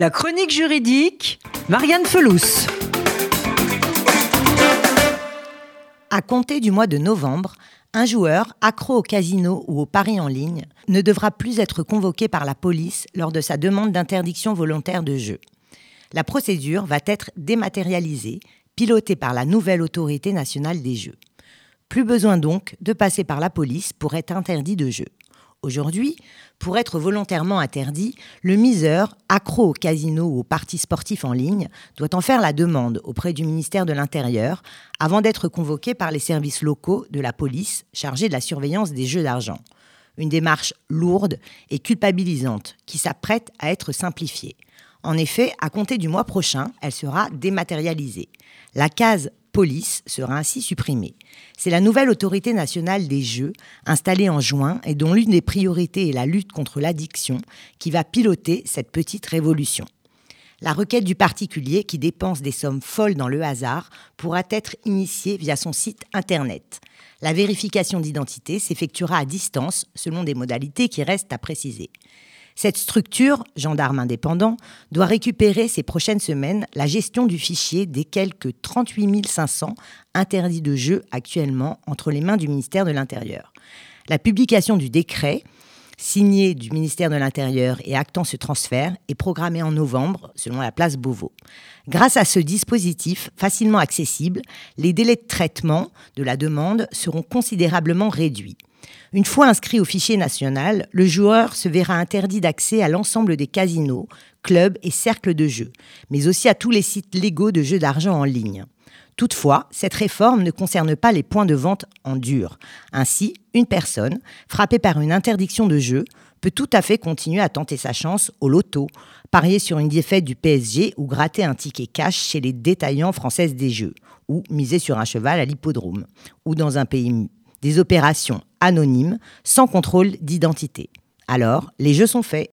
La chronique juridique, Marianne Felous. À compter du mois de novembre, un joueur accro au casino ou au pari en ligne ne devra plus être convoqué par la police lors de sa demande d'interdiction volontaire de jeu. La procédure va être dématérialisée, pilotée par la nouvelle autorité nationale des jeux. Plus besoin donc de passer par la police pour être interdit de jeu. Aujourd'hui, pour être volontairement interdit, le miseur, accro au casino ou aux partis sportifs en ligne, doit en faire la demande auprès du ministère de l'Intérieur avant d'être convoqué par les services locaux de la police chargés de la surveillance des jeux d'argent. Une démarche lourde et culpabilisante qui s'apprête à être simplifiée. En effet, à compter du mois prochain, elle sera dématérialisée. La case police sera ainsi supprimée. C'est la nouvelle autorité nationale des jeux, installée en juin et dont l'une des priorités est la lutte contre l'addiction, qui va piloter cette petite révolution. La requête du particulier qui dépense des sommes folles dans le hasard pourra être initiée via son site Internet. La vérification d'identité s'effectuera à distance selon des modalités qui restent à préciser. Cette structure, gendarme indépendant, doit récupérer ces prochaines semaines la gestion du fichier des quelques 38 500 interdits de jeu actuellement entre les mains du ministère de l'Intérieur. La publication du décret signé du ministère de l'Intérieur et actant ce transfert est programmée en novembre selon la place Beauvau. Grâce à ce dispositif facilement accessible, les délais de traitement de la demande seront considérablement réduits. Une fois inscrit au fichier national, le joueur se verra interdit d'accès à l'ensemble des casinos, clubs et cercles de jeux, mais aussi à tous les sites légaux de jeux d'argent en ligne. Toutefois, cette réforme ne concerne pas les points de vente en dur. Ainsi, une personne, frappée par une interdiction de jeu, peut tout à fait continuer à tenter sa chance au loto, parier sur une défaite du PSG ou gratter un ticket cash chez les détaillants françaises des jeux, ou miser sur un cheval à l'hippodrome, ou dans un pays des opérations anonymes sans contrôle d'identité. Alors, les jeux sont faits.